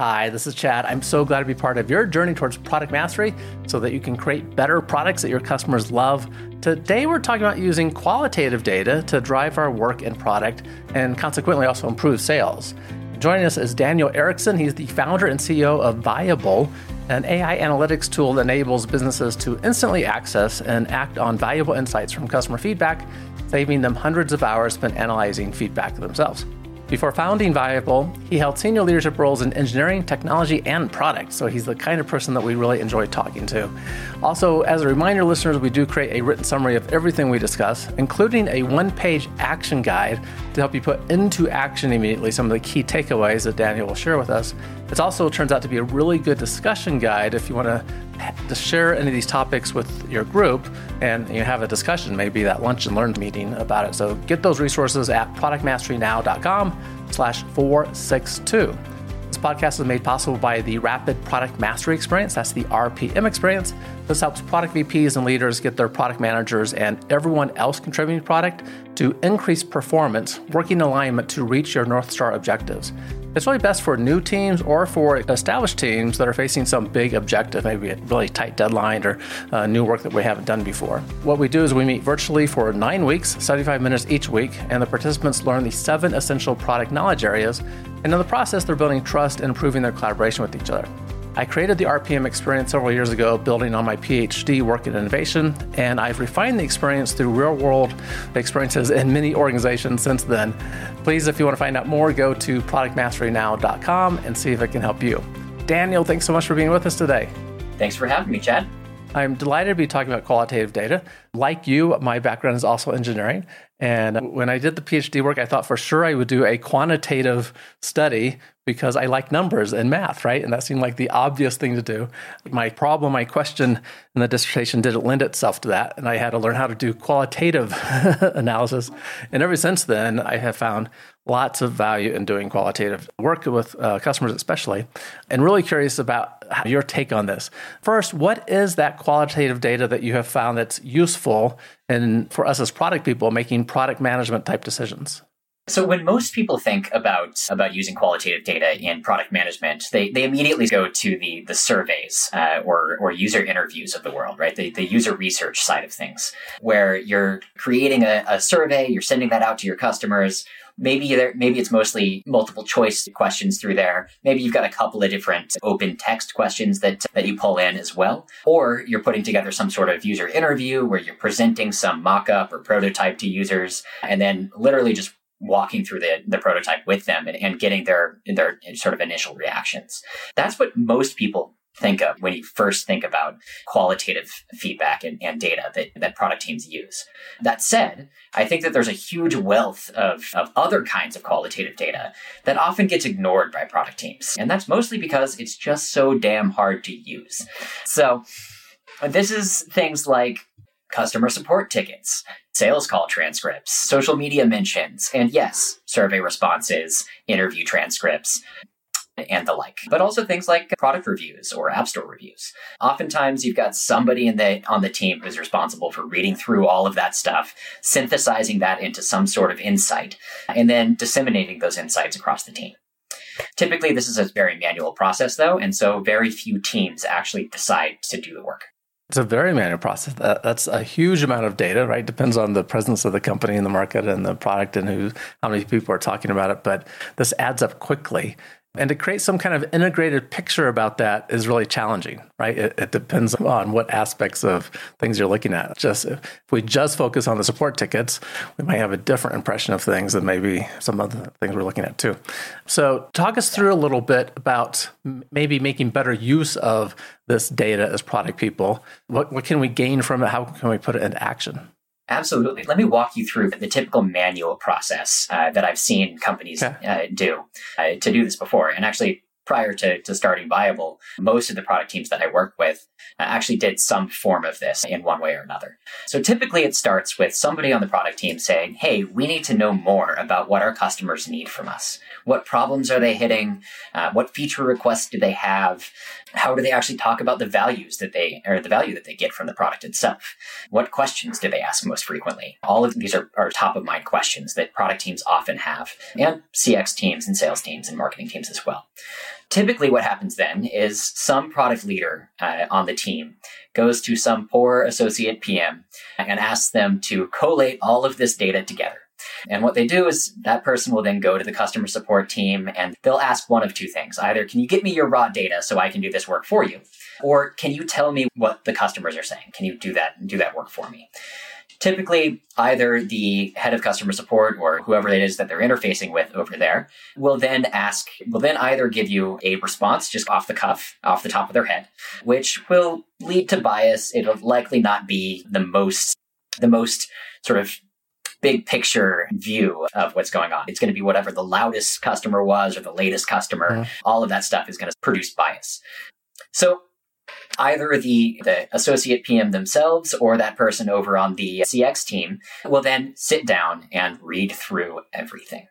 Hi, this is Chad. I'm so glad to be part of your journey towards product mastery so that you can create better products that your customers love. Today, we're talking about using qualitative data to drive our work and product and consequently also improve sales. Joining us is Daniel Erickson. He's the founder and CEO of Viable, an AI analytics tool that enables businesses to instantly access and act on valuable insights from customer feedback, saving them hundreds of hours spent analyzing feedback themselves. Before founding Viable, he held senior leadership roles in engineering, technology, and product. So he's the kind of person that we really enjoy talking to. Also, as a reminder, listeners, we do create a written summary of everything we discuss, including a one page action guide to help you put into action immediately some of the key takeaways that Daniel will share with us. It also turns out to be a really good discussion guide if you want to to share any of these topics with your group and you have a discussion, maybe that lunch and learn meeting about it. So get those resources at productmasterynow.com slash 462. This podcast is made possible by the Rapid Product Mastery Experience. That's the RPM experience. This helps product VPs and leaders get their product managers and everyone else contributing product to increase performance, working alignment to reach your North Star objectives. It's really best for new teams or for established teams that are facing some big objective, maybe a really tight deadline or uh, new work that we haven't done before. What we do is we meet virtually for nine weeks, 75 minutes each week, and the participants learn the seven essential product knowledge areas. And in the process, they're building trust and improving their collaboration with each other. I created the RPM experience several years ago, building on my PhD work in innovation, and I've refined the experience through real world experiences in many organizations since then. Please, if you want to find out more, go to productmasterynow.com and see if it can help you. Daniel, thanks so much for being with us today. Thanks for having me, Chad. I'm delighted to be talking about qualitative data. Like you, my background is also engineering. And when I did the PhD work, I thought for sure I would do a quantitative study because I like numbers and math, right? And that seemed like the obvious thing to do. My problem, my question in the dissertation didn't lend itself to that. And I had to learn how to do qualitative analysis. And ever since then, I have found lots of value in doing qualitative work with uh, customers, especially. And really curious about your take on this. First, what is that qualitative data that you have found that's useful and for us as product people making product management type decisions? So when most people think about about using qualitative data in product management, they, they immediately go to the the surveys uh, or or user interviews of the world, right? The, the user research side of things, where you're creating a, a survey, you're sending that out to your customers. Maybe there, maybe it's mostly multiple choice questions through there. Maybe you've got a couple of different open text questions that that you pull in as well, or you're putting together some sort of user interview where you're presenting some mock-up or prototype to users, and then literally just walking through the, the prototype with them and, and getting their their sort of initial reactions. That's what most people think of when you first think about qualitative feedback and, and data that, that product teams use. That said, I think that there's a huge wealth of, of other kinds of qualitative data that often gets ignored by product teams. And that's mostly because it's just so damn hard to use. So this is things like customer support tickets, sales call transcripts, social media mentions, and yes, survey responses, interview transcripts, and the like. But also things like product reviews or app store reviews. Oftentimes you've got somebody in the on the team who's responsible for reading through all of that stuff, synthesizing that into some sort of insight, and then disseminating those insights across the team. Typically, this is a very manual process, though, and so very few teams actually decide to do the work. It's a very manual process. That, that's a huge amount of data, right? Depends on the presence of the company in the market and the product and who, how many people are talking about it. But this adds up quickly. And to create some kind of integrated picture about that is really challenging, right? It, it, depends on what aspects of things you're looking at. Just if we just focus on the support tickets, we might have a different impression of things than maybe some of the things we're looking at too. So, talk us through a little bit about maybe making better use of this data as product people. What, what can we gain from it? How can we put it into action? Absolutely. Let me walk you through the typical manual process uh, that I've seen companies uh, do uh, to do this before. And actually, prior to, to starting Viable, most of the product teams that I work with actually did some form of this in one way or another. So typically it starts with somebody on the product team saying, Hey, we need to know more about what our customers need from us. What problems are they hitting? Uh, what feature requests do they have? How do they actually talk about the values that they, or the value that they get from the product itself? What questions do they ask most frequently? All of these are, are top of mind questions that product teams often have and CX teams and sales teams and marketing teams as well. Typically, what happens then is some product leader uh, on the team goes to some poor associate PM and asks them to collate all of this data together. And what they do is that person will then go to the customer support team and they'll ask one of two things. Either, can you get me your raw data so I can do this work for you? Or can you tell me what the customers are saying? Can you do that do that work for me? Typically, either the head of customer support or whoever it is that they're interfacing with over there will then ask, will then either give you a response just off the cuff, off the top of their head, which will lead to bias. It'll likely not be the most, the most sort of big picture view of what's going on. It's going to be whatever the loudest customer was or the latest customer. All of that stuff is going to produce bias. So either the, the associate PM themselves or that person over on the CX team will then sit down and read through everything.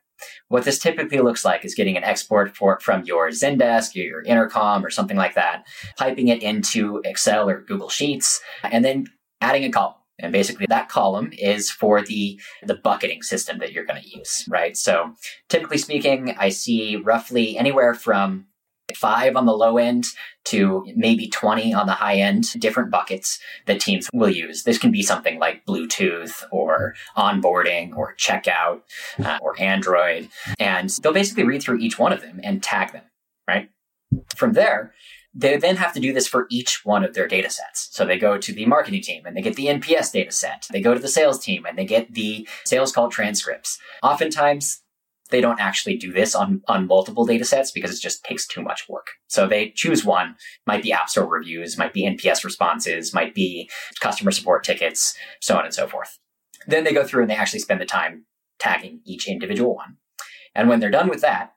What this typically looks like is getting an export for, from your Zendesk or your Intercom or something like that, piping it into Excel or Google Sheets, and then adding a column. And basically that column is for the, the bucketing system that you're going to use, right? So typically speaking, I see roughly anywhere from five on the low end to maybe 20 on the high end, different buckets that teams will use. This can be something like Bluetooth or onboarding or checkout uh, or Android. And they'll basically read through each one of them and tag them, right? From there, they then have to do this for each one of their data sets. So they go to the marketing team and they get the NPS data set. They go to the sales team and they get the sales call transcripts. Oftentimes, they don't actually do this on, on multiple data sets because it just takes too much work. So they choose one, might be App Store reviews, might be NPS responses, might be customer support tickets, so on and so forth. Then they go through and they actually spend the time tagging each individual one. And when they're done with that,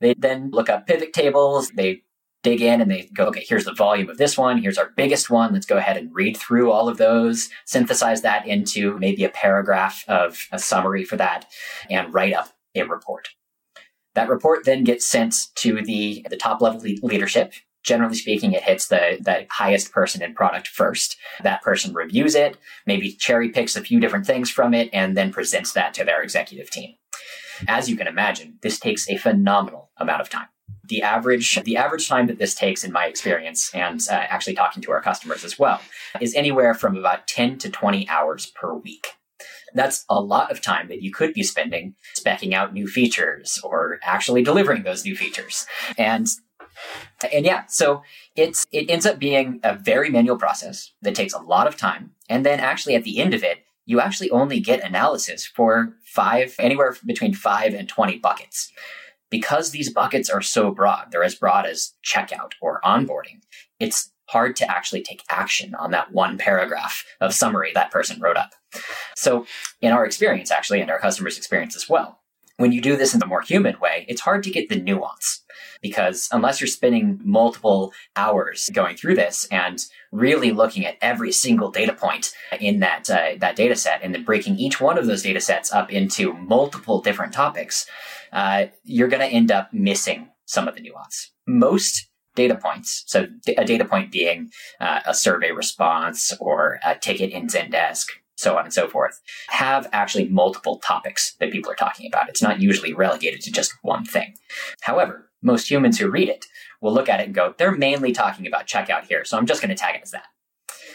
they then look up pivot tables. They dig in and they go, okay, here's the volume of this one. Here's our biggest one. Let's go ahead and read through all of those, synthesize that into maybe a paragraph of a summary for that and write up a report. That report then gets sent to the, the top level leadership. Generally speaking, it hits the, the highest person in product first. That person reviews it, maybe cherry picks a few different things from it, and then presents that to their executive team. As you can imagine, this takes a phenomenal amount of time the average the average time that this takes in my experience and uh, actually talking to our customers as well is anywhere from about 10 to 20 hours per week that's a lot of time that you could be spending specking out new features or actually delivering those new features. And and yeah so it's it ends up being a very manual process that takes a lot of time. And then actually at the end of it you actually only get analysis for five anywhere between five and 20 buckets. Because these buckets are so broad, they're as broad as checkout or onboarding, it's hard to actually take action on that one paragraph of summary that person wrote up. So, in our experience, actually, and our customers' experience as well, when you do this in a more human way, it's hard to get the nuance because unless you're spending multiple hours going through this and really looking at every single data point in that uh, that data set and then breaking each one of those data sets up into multiple different topics, uh, you're going to end up missing some of the nuance. Most data points, so a data point being uh, a survey response or a ticket in Zendesk, so on and so forth, have actually multiple topics that people are talking about. It's not usually relegated to just one thing. However, most humans who read it will look at it and go, they're mainly talking about checkout here, so I'm just going to tag it as that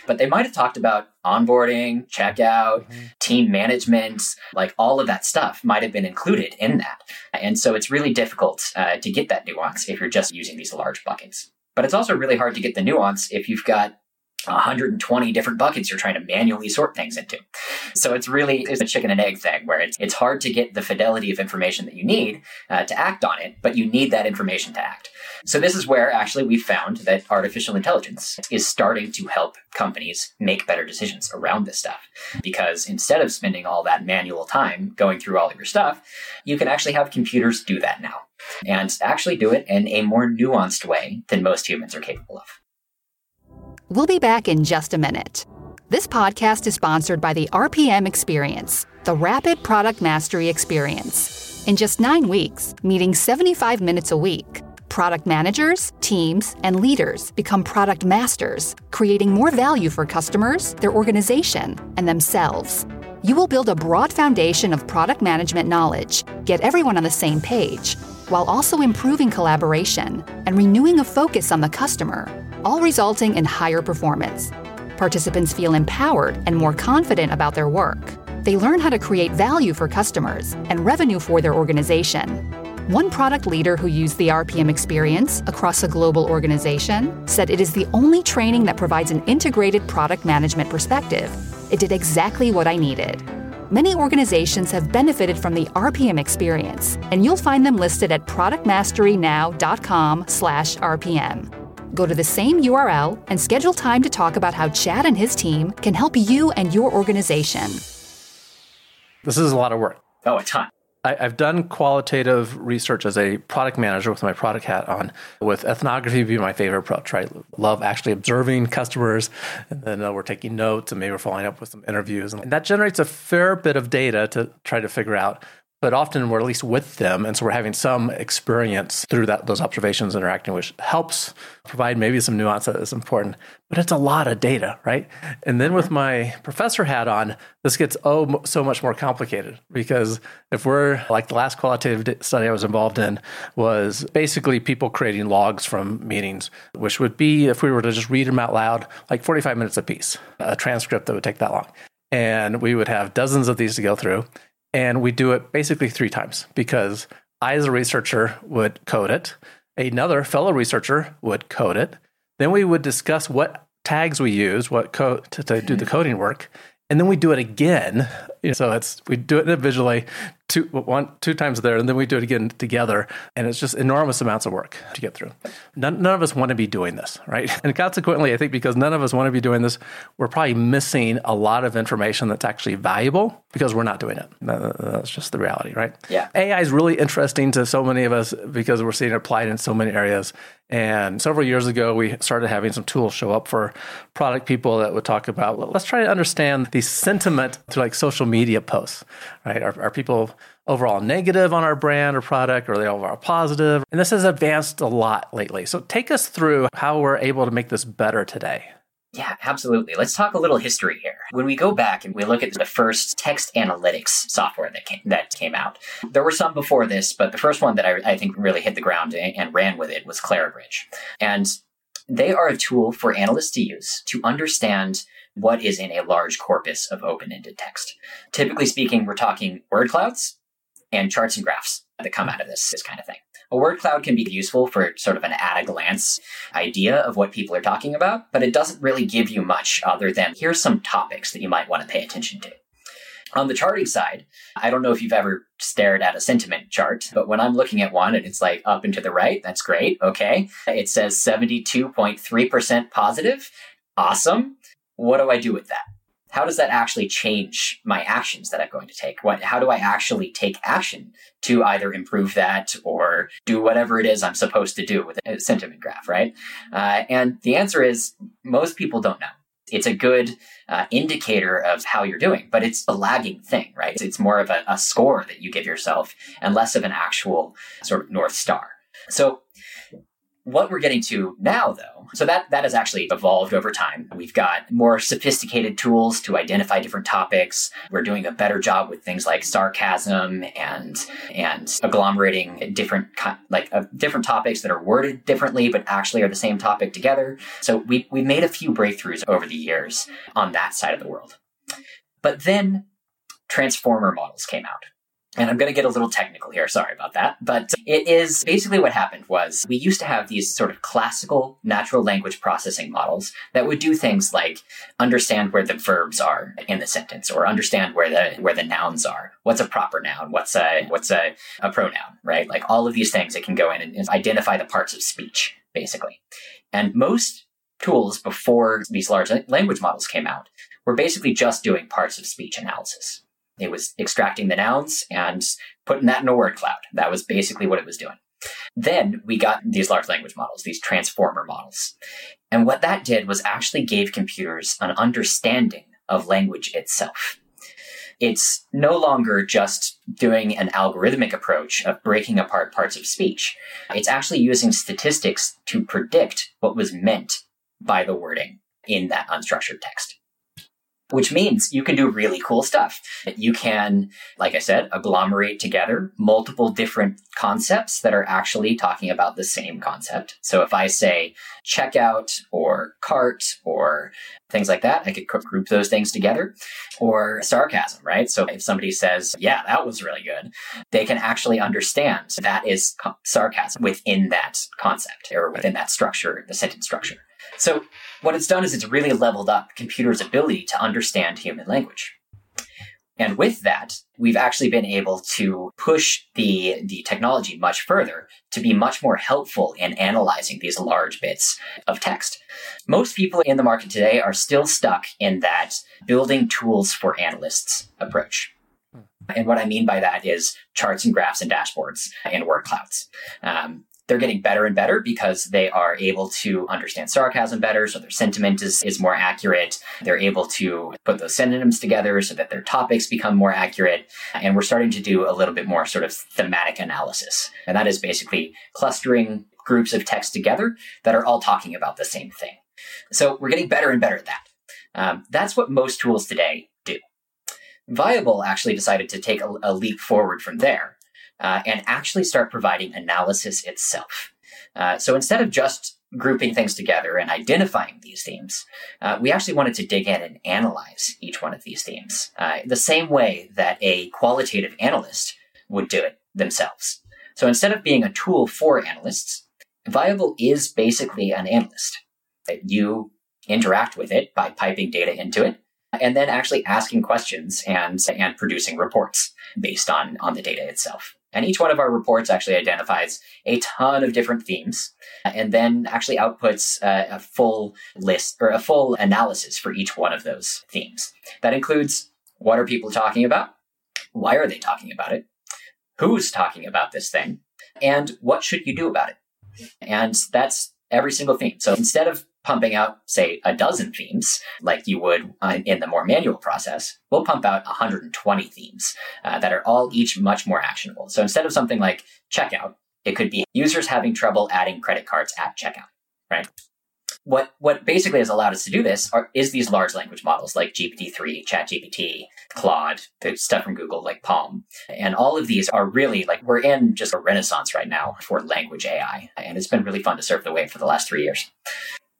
but they might have talked about onboarding, checkout, mm-hmm. team management, like all of that stuff might have been included in that. And so it's really difficult uh, to get that nuance if you're just using these large buckets. But it's also really hard to get the nuance if you've got 120 different buckets you're trying to manually sort things into. So it's really it's a chicken and egg thing where it's, it's hard to get the fidelity of information that you need uh, to act on it, but you need that information to act. So this is where actually we found that artificial intelligence is starting to help companies make better decisions around this stuff. Because instead of spending all that manual time going through all of your stuff, you can actually have computers do that now and actually do it in a more nuanced way than most humans are capable of. We'll be back in just a minute. This podcast is sponsored by the RPM Experience, the Rapid Product Mastery Experience. In just nine weeks, meeting 75 minutes a week, product managers, teams, and leaders become product masters, creating more value for customers, their organization, and themselves. You will build a broad foundation of product management knowledge, get everyone on the same page, while also improving collaboration and renewing a focus on the customer, all resulting in higher performance. Participants feel empowered and more confident about their work. They learn how to create value for customers and revenue for their organization. One product leader who used the RPM experience across a global organization said it is the only training that provides an integrated product management perspective. It did exactly what I needed. Many organizations have benefited from the RPM experience, and you'll find them listed at productmasterynow.com/rpm. Go to the same URL and schedule time to talk about how Chad and his team can help you and your organization. This is a lot of work. Oh, a ton. I, have done qualitative research as a product manager with my product hat on, with ethnography being my favorite approach, right? Love actually observing customers, and then uh, we're taking notes and maybe we're following up with some interviews. And that generates a fair bit of data to try to figure out but often we're at least with them and so we're having some experience through that those observations interacting which helps provide maybe some nuance that is important but it's a lot of data right? And then with my professor hat on this gets oh so much more complicated because if we're like the last qualitative study i was involved in was basically people creating logs from meetings which would be if we were to just read them out loud like 45 minutes a piece a transcript that would take that long. And we would have dozens of these to go through and we do it basically three times because I, as a researcher, would code it. Another fellow researcher would code it. Then we would discuss what tags we use, what code to, to do the coding work, and then we do it again. So it's we do it individually, two one two times there, and then we do it again together, and it's just enormous amounts of work to get through. None, none of us want to be doing this, right? And consequently, I think because none of us want to be doing this, we're probably missing a lot of information that's actually valuable because we're not doing it. That's just the reality, right? Yeah. AI is really interesting to so many of us because we're seeing it applied in so many areas. And several years ago, we started having some tools show up for product people that would talk about, well, let's try to understand the sentiment through like social media posts, right? Are, are people overall negative on our brand or product, or they overall positive? And this has advanced a lot lately. So take us through how we're able to make this better today. Yeah, absolutely. Let's talk a little history here. When we go back and we look at the first text analytics software that came, that came out, there were some before this, but the first one that I, I think really hit the ground and, and ran with it was Clarabridge. And they are a tool for analysts to use to understand what is in a large corpus of open ended text. Typically speaking, we're talking word clouds and charts and graphs that come out of this, this kind of thing. A word cloud can be useful for sort of an at a glance idea of what people are talking about, but it doesn't really give you much other than here's some topics that you might want to pay attention to. On the charting side, I don't know if you've ever stared at a sentiment chart, but when I'm looking at one and it's like up and to the right, that's great. Okay. It says 72.3% positive. Awesome. What do I do with that? How does that actually change my actions that I'm going to take? What, how do I actually take action to either improve that or do whatever it is I'm supposed to do with a sentiment graph, right? Uh, and the answer is most people don't know. It's a good uh, indicator of how you're doing, but it's a lagging thing, right? It's, more of a, a score that you give yourself and less of an actual sort of North Star. So what we're getting to now, though, so that, that has actually evolved over time. We've got more sophisticated tools to identify different topics. We're doing a better job with things like sarcasm and, and agglomerating different, like uh, different topics that are worded differently, but actually are the same topic together. So we, we made a few breakthroughs over the years on that side of the world. But then transformer models came out. And I'm going to get a little technical here. Sorry about that. But it is basically what happened was we used to have these sort of classical natural language processing models that would do things like understand where the verbs are in the sentence or understand where the, where the nouns are. What's a proper noun? What's a, what's a, a pronoun, right? Like all of these things it can go in and identify the parts of speech, basically. And most tools before these large language models came out were basically just doing parts of speech analysis. It was extracting the nouns and putting that in a word cloud. That was basically what it was doing. Then we got these large language models, these transformer models. And what that did was actually gave computers an understanding of language itself. It's no longer just doing an algorithmic approach of breaking apart parts of speech. It's actually using statistics to predict what was meant by the wording in that unstructured text. Which means you can do really cool stuff. You can, like I said, agglomerate together multiple different concepts that are actually talking about the same concept. So if I say checkout or cart or things like that, I could group those things together or sarcasm, right? So if somebody says, yeah, that was really good, they can actually understand that is sarcasm within that concept or within that structure, the sentence structure. So what it's done is it's really leveled up computers' ability to understand human language. And with that, we've actually been able to push the, the technology much further to be much more helpful in analyzing these large bits of text. Most people in the market today are still stuck in that building tools for analysts approach. And what I mean by that is charts and graphs and dashboards and word clouds. Um, they're getting better and better because they are able to understand sarcasm better, so their sentiment is, is more accurate. They're able to put those synonyms together so that their topics become more accurate. And we're starting to do a little bit more sort of thematic analysis. And that is basically clustering groups of text together that are all talking about the same thing. So we're getting better and better at that. Um, that's what most tools today do. Viable actually decided to take a, a leap forward from there uh, and actually start providing analysis itself. Uh, so instead of just grouping things together and identifying these themes, uh, we actually wanted to dig in and analyze each one of these themes uh, the same way that a qualitative analyst would do it themselves. So instead of being a tool for analysts, Viable is basically an analyst. You interact with it by piping data into it and then actually asking questions and, and producing reports based on, on the data itself. And each one of our reports actually identifies a ton of different themes uh, and then actually outputs a, a full list or a full analysis for each one of those themes. That includes what are people talking about? Why are they talking about it? Who's talking about this thing? And what should you do about it? And that's every single theme. So instead of pumping out, say, a dozen themes like you would uh, in the more manual process, we'll pump out 120 themes uh, that are all each much more actionable. So instead of something like checkout, it could be users having trouble adding credit cards at checkout, right? What, what basically has allowed us to do this are, is these large language models like GPT-3, ChatGPT, Claude, the stuff from Google like PaLM. And all of these are really like, we're in just a renaissance right now for language AI. And it's been really fun to surf the wave for the last three years.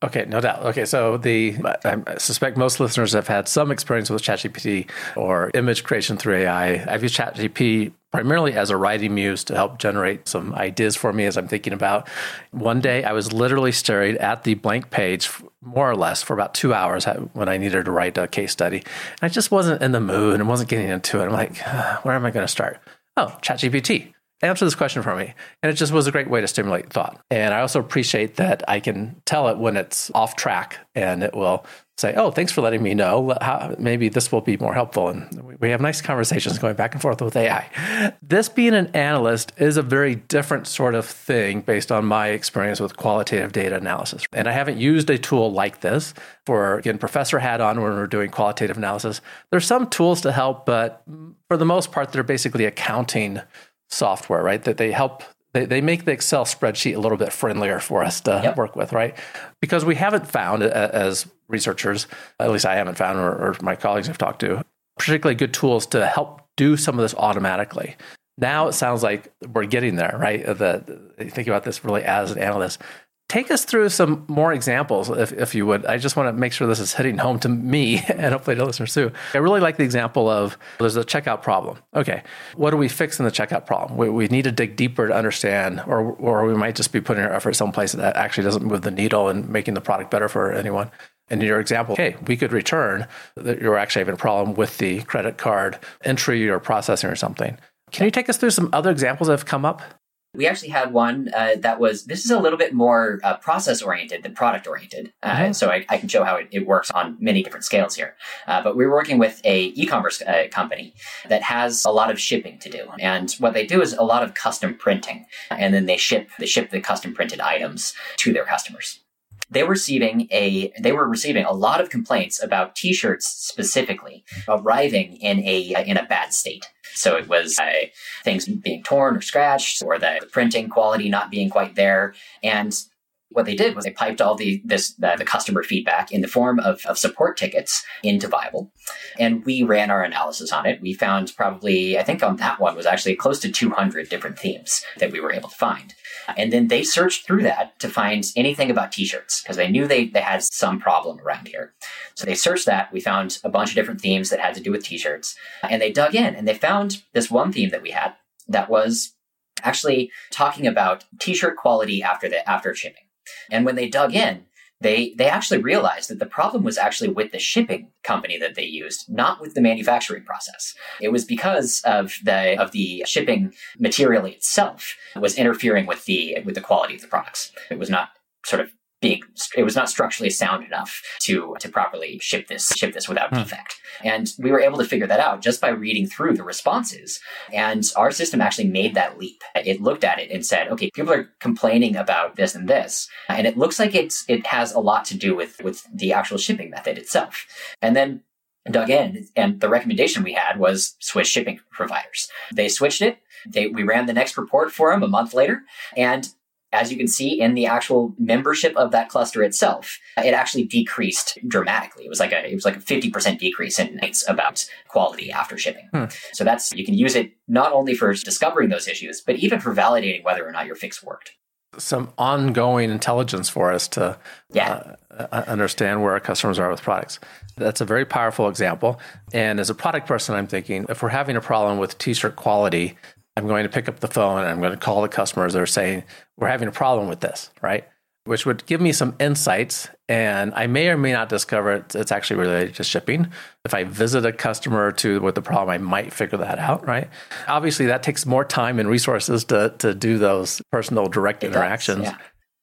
Okay, no doubt. Okay, so the I suspect most listeners have had some experience with ChatGPT or image creation through AI. I've used ChatGPT primarily as a writing muse to help generate some ideas for me as I'm thinking about. One day, I was literally staring at the blank page, more or less, for about two hours when I needed to write a case study. And I just wasn't in the mood and wasn't getting into it. I'm like, where am I going to start? Oh, ChatGPT answer this question for me. And it just was a great way to stimulate thought. And I also appreciate that I can tell it when it's off track and it will say, oh, thanks for letting me know. How, maybe this will be more helpful. And we have nice conversations going back and forth with AI. This being an analyst is a very different sort of thing based on my experience with qualitative data analysis. And I haven't used a tool like this for, again, professor hat on when we're doing qualitative analysis. There's some tools to help, but for the most part, they're basically accounting software, right? That they help they, they make the Excel spreadsheet a little bit friendlier for us to yep. work with, right? Because we haven't found as researchers, at least I haven't found, or, or my colleagues I've talked to, particularly good tools to help do some of this automatically. Now it sounds like we're getting there, right? The, think about this really as an analyst take us through some more examples, if, if you would. I just want to make sure this is hitting home to me and hopefully to listeners too. I really like the example of there's a checkout problem. Okay, what do we fix in the checkout problem? We, we need to dig deeper to understand, or, or we might just be putting our effort someplace that actually doesn't move the needle and making the product better for anyone. And in your example, hey, we could return that you're actually having a problem with the credit card entry or processing or something. Can you take us through some other examples that have come up? We actually had one uh, that was this is a little bit more uh, process oriented than product oriented, uh, mm-hmm. so I, I, can show how it, it, works on many different scales here. Uh, but we were working with a e-commerce uh, company that has a lot of shipping to do, and what they do is a lot of custom printing, and then they ship they ship the custom printed items to their customers they were receiving a they were receiving a lot of complaints about t-shirts specifically arriving in a in a bad state. So it was uh, things being torn or scratched or the printing quality not being quite there. And what they did was they piped all the this uh, the customer feedback in the form of, of support tickets into Viable, and we ran our analysis on it. We found probably I think on that one was actually close to 200 different themes that we were able to find, and then they searched through that to find anything about T-shirts because they knew they they had some problem around here. So they searched that. We found a bunch of different themes that had to do with T-shirts, and they dug in and they found this one theme that we had that was actually talking about t-shirt quality after the after shipping. And when they dug in, they they actually realized that the problem was actually with the shipping company that they used, not with the manufacturing process. It was because of the of the shipping material itself was interfering with the with the quality of the products. It was not sort of being it was not structurally sound enough to to properly ship this ship this without hmm. defect. And we were able to figure that out just by reading through the responses. And our system actually made that leap. It looked at it and said okay people are complaining about this and this. And it looks like it's it has a lot to do with with the actual shipping method itself. And then dug in and the recommendation we had was switch shipping providers. They switched it. They, we ran the next report for them a month later and as you can see in the actual membership of that cluster itself, it actually decreased dramatically. It was like a it was like a 50% decrease in nights about quality after shipping. Hmm. So that's you can use it not only for discovering those issues, but even for validating whether or not your fix worked. Some ongoing intelligence for us to yeah. Uh, understand where our customers are with products. That's a very powerful example. And as a product person, I'm thinking if we're having a problem with t shirt quality, I'm going to pick up the phone and I'm going to call the customers that are saying, we're having a problem with this, right? Which would give me some insights. And I may or may not discover it's actually related to shipping. If I visit a customer to with the problem, I might figure that out, right? Obviously, that takes more time and resources to, to do those personal direct it interactions, does, yeah.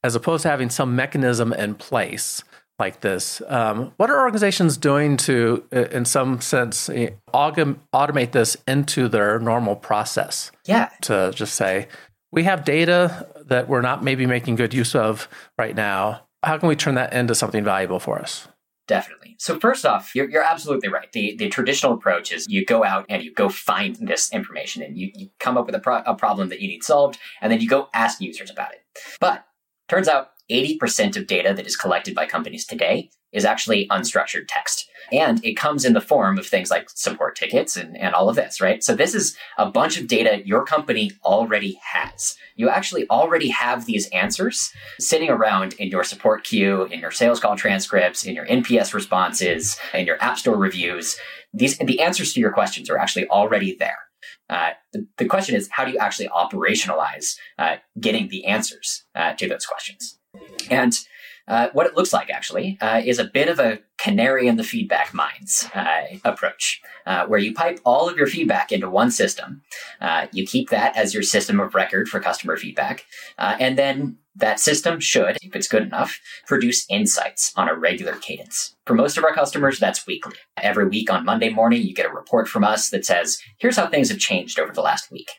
as opposed to having some mechanism in place like this. Um, what are organizations doing to, in some sense, automate this into their normal process? Yeah. To just say, we have data that we're not maybe making good use of right now. How can we turn that into something valuable for us? Definitely. So first off, you're, you're absolutely right. The, the traditional approach is you go out and you go find this information and you, you come up with a, pro- a problem that you need solved, and then you go ask users about it. But turns out 80% of data that is collected by companies today is actually unstructured text. And it comes in the form of things like support tickets and, and all of this, right? So this is a bunch of data your company already has. You actually already have these answers sitting around in your support queue, in your sales call transcripts, in your NPS responses, in your app store reviews. These, the answers to your questions are actually already there. Uh, the, the, question is, how do you actually operationalize uh, getting the answers uh, to those questions? And uh, what it looks like actually uh, is a bit of a canary in the feedback mines uh, approach, uh, where you pipe all of your feedback into one system. Uh, you keep that as your system of record for customer feedback, uh, and then that system should, if it's good enough, produce insights on a regular cadence. For most of our customers, that's weekly. Every week on Monday morning, you get a report from us that says, here's how things have changed over the last week.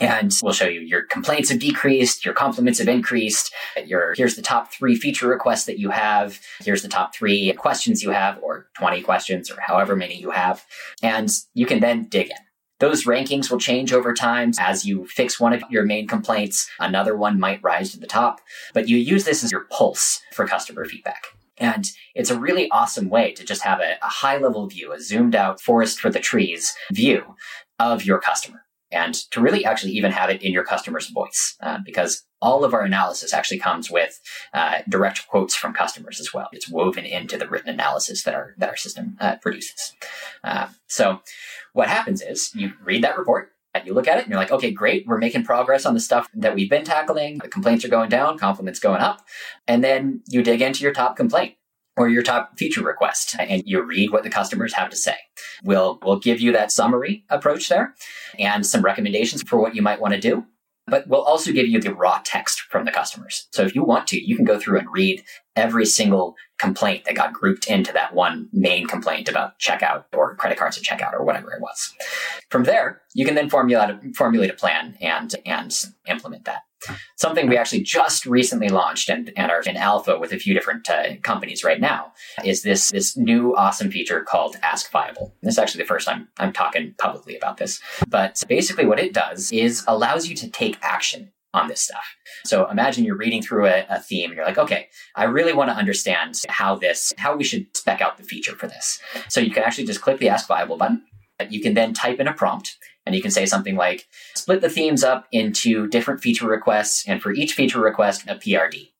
And we'll show you your complaints have decreased, your compliments have increased, your, here's the top three feature requests that you have, here's the top three questions you have, or 20 questions, or however many you have. And you can then dig in. Those rankings will change over time. As you fix one of your main complaints, another one might rise to the top. But you use this as your pulse for customer feedback. And it's a really awesome way to just have a, a high level view, a zoomed out forest for the trees view of your customer. And to really actually even have it in your customer's voice, uh, because all of our analysis actually comes with uh, direct quotes from customers as well. It's woven into the written analysis that our that our system uh, produces. Uh, so what happens is you read that report, and you look at it and you're like, okay, great, we're making progress on the stuff that we've been tackling. The complaints are going down, compliments going up. And then you dig into your top complaint or your top feature request and you read what the customers have to say. We'll, we'll give you that summary approach there and some recommendations for what you might want to do. But we'll also give you the raw text from the customers. So if you want to, you can go through and read every single complaint that got grouped into that one main complaint about checkout or credit cards at checkout or whatever it was. From there, you can then formulate formulate a plan and and implement that. Something we actually just recently launched and, and are in alpha with a few different uh, companies right now is this this new awesome feature called Ask Viable. This is actually the first time I'm talking publicly about this. But basically what it does is allows you to take action on this stuff. So imagine you're reading through a, a, theme and you're like, okay, I really want to understand how this, how we should spec out the feature for this. So you can actually just click the Ask Viable button. You can then type in a prompt and you can say something like, split the themes up into different feature requests and for each feature request, a PRD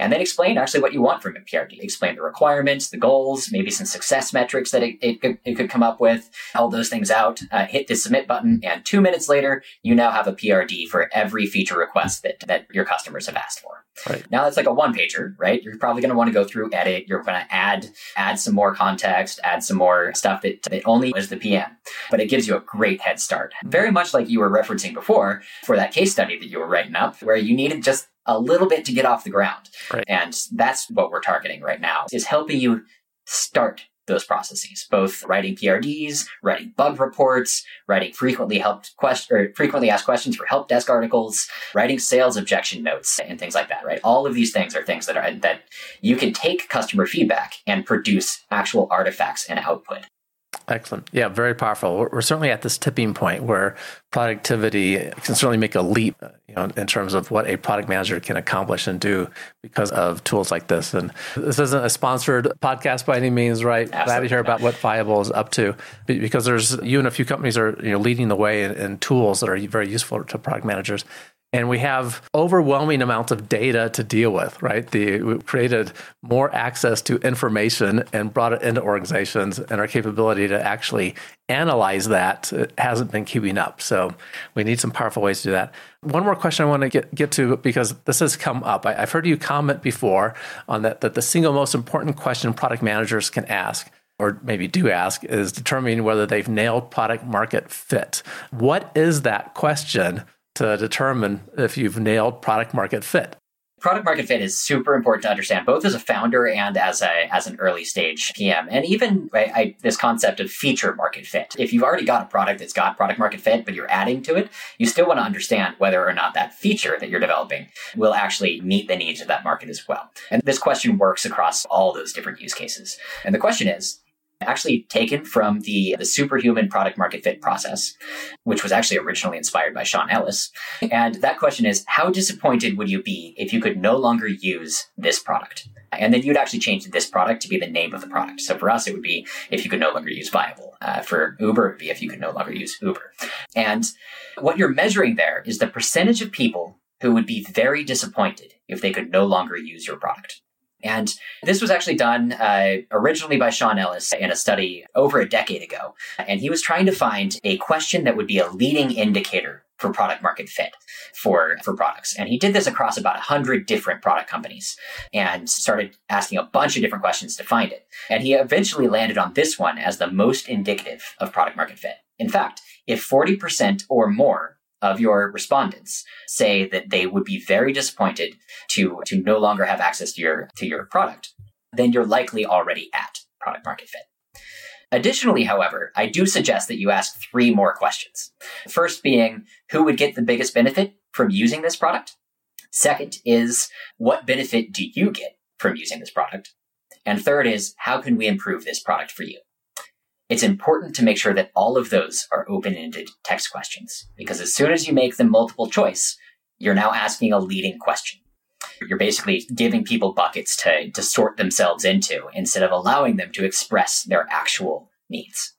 and then explain actually what you want from a PRD. Explain the requirements, the goals, maybe some success metrics that it, it, could, it could come up with, all those things out, uh, hit the submit button, and two minutes later, you now have a PRD for every feature request that, that your customers have asked for. Right. Now that's like a one pager, right? You're probably going to want to go through, edit. You're going to add add some more context, add some more stuff that, that only is the PM. But it gives you a great head start. Very much like you were referencing before for that case study that you were writing up, where you needed just a little bit to get off the ground. Right. And that's what we're targeting right now is helping you start those processes, both writing PRDs, writing bug reports, writing frequently helped question or frequently asked questions for help desk articles, writing sales objection notes and things like that, right? All of these things are things that are that you can take customer feedback and produce actual artifacts and output. Excellent. Yeah, very powerful. We're, certainly at this tipping point where productivity can certainly make a leap, uh, you know, in terms of what a product manager can accomplish and do because of tools like this. And this isn't a sponsored podcast by any means, right? Absolutely Glad to hear about what Viable is up to because there's you and a few companies are you know leading the way in, in tools that are very useful to product managers and we have overwhelming amounts of data to deal with right? The, we created more access to information and brought it into organizations and our capability to actually analyze that hasn't been keeping up. So we need some powerful ways to do that. One more question i want to get, get to because this has come up. I, have heard you comment before on that that the single most important question product managers can ask or maybe do ask is determining whether they've nailed product market fit. What is that question to determine if you've nailed product market fit. Product market fit is super important to understand, both as a founder and as a as an early stage PM, and even I, I, this concept of feature market fit. If you've already got a product that's got product market fit, but you're adding to it, you still want to understand whether or not that feature that you're developing will actually meet the needs of that market as well. And this question works across all those different use cases. And the question is, actually taken from the, the Superhuman product market fit process, which was actually originally inspired by Sean Ellis. And that question is, how disappointed would you be if you could no longer use this product? And then you'd actually change this product to be the name of the product. So for us, it would be if you could no longer use Viable. Uh, for Uber, it would be if you could no longer use Uber. And what you're measuring there is the percentage of people who would be very disappointed if they could no longer use your product. And this was actually done uh, originally by Sean Ellis in a study over a decade ago. And he was trying to find a question that would be a leading indicator for product market fit for, for products. And he did this across about 100 different product companies and started asking a bunch of different questions to find it. And he eventually landed on this one as the most indicative of product market fit. In fact, if 40% or more of your respondents say that they would be very disappointed to to no longer have access to your to your product, then you're likely already at product market fit. Additionally, however, I do suggest that you ask three more questions. First being who would get the biggest benefit from using this product? Second is what benefit do you get from using this product? And third is how can we improve this product for you? It's important to make sure that all of those are open-ended text questions because as soon as you make them multiple choice, you're now asking a leading question. You're basically giving people buckets to, to sort themselves into instead of allowing them to express their actual needs.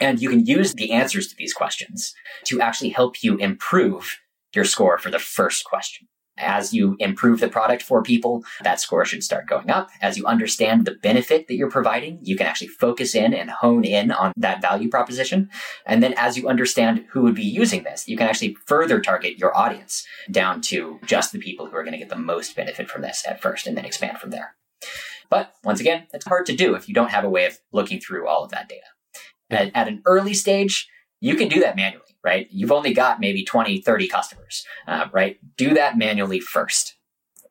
And you can use the answers to these questions to actually help you improve your score for the first question. As you improve the product for people, that score should start going up. As you understand the benefit that you're providing, you can actually focus in and hone in on that value proposition. And then as you understand who would be using this, you can actually further target your audience down to just the people who are going to get the most benefit from this at first and then expand from there. But once again, it's hard to do if you don't have a way of looking through all of that data. At, at an early stage, you can do that manually right? You've only got maybe 20, 30 customers, uh, right? Do that manually first.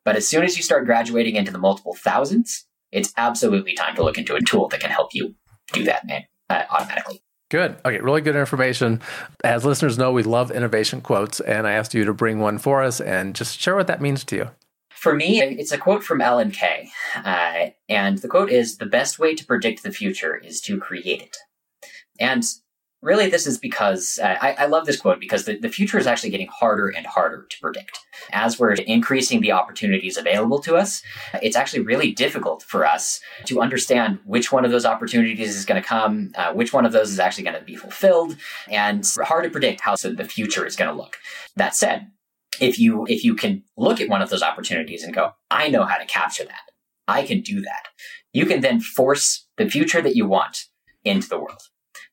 But as soon as you start graduating into the multiple thousands, it's absolutely time to look into a tool that can help you do that man, uh, automatically. Good. Okay, really good information. As listeners know, we love innovation quotes, and I asked you to bring one for us and just share what that means to you. For me, it's a quote from Alan Kay. Uh, and the quote is The best way to predict the future is to create it. And Really, this is because uh, I, I, love this quote because the, the future is actually getting harder and harder to predict. As we're increasing the opportunities available to us, it's actually really difficult for us to understand which one of those opportunities is going to come, uh, which one of those is actually going to be fulfilled, and hard to predict how the future is going to look. That said, if you if you can look at one of those opportunities and go, I know how to capture that. I can do that. You can then force the future that you want into the world.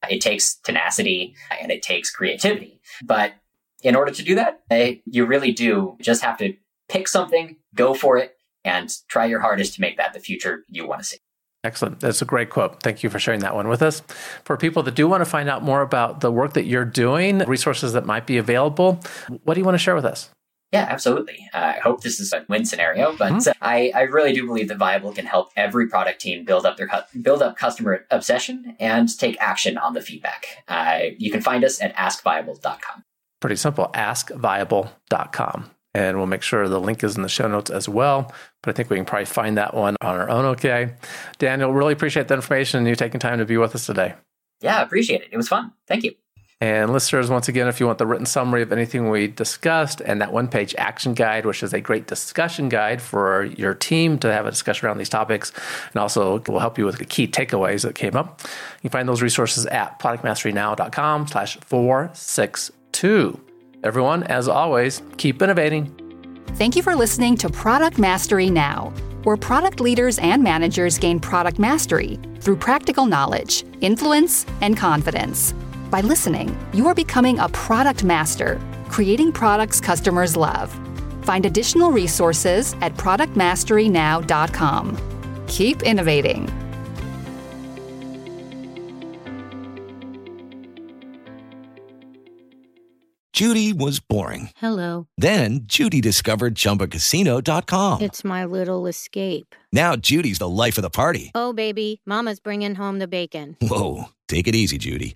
It takes tenacity and it takes creativity. But in order to do that, eh, you really do just have to pick something, go for it, and try your hardest to make that the future you want to see. Excellent. That's a great quote. Thank you for sharing that one with us. For people that do want to find out more about the work that you're doing, resources that might be available, what do you want to share with us? Yeah, absolutely. Uh, I hope this is a win scenario, but mm-hmm. I, I really do believe that Viable can help every product team build up their build up customer obsession and take action on the feedback. Uh, you can find us at askviable.com. Pretty simple. Askviable.com. And we'll make sure the link is in the show notes as well. But I think we can probably find that one on our own. Okay. Daniel, really appreciate the information and you taking time to be with us today. Yeah, appreciate it. It was fun. Thank you. And listeners, once again, if you want the written summary of anything we discussed and that one page action guide, which is a great discussion guide for your team to have a discussion around these topics, and also will help you with the key takeaways that came up, you can find those resources at productmasterynow.com slash 462. Everyone, as always, keep innovating. Thank you for listening to Product Mastery Now, where product leaders and managers gain product mastery through practical knowledge, influence, and confidence. By listening, you are becoming a product master, creating products customers love. Find additional resources at productmasterynow.com. Keep innovating. Judy was boring. Hello. Then Judy discovered chumbacasino.com. It's my little escape. Now Judy's the life of the party. Oh, baby, Mama's bringing home the bacon. Whoa. Take it easy, Judy.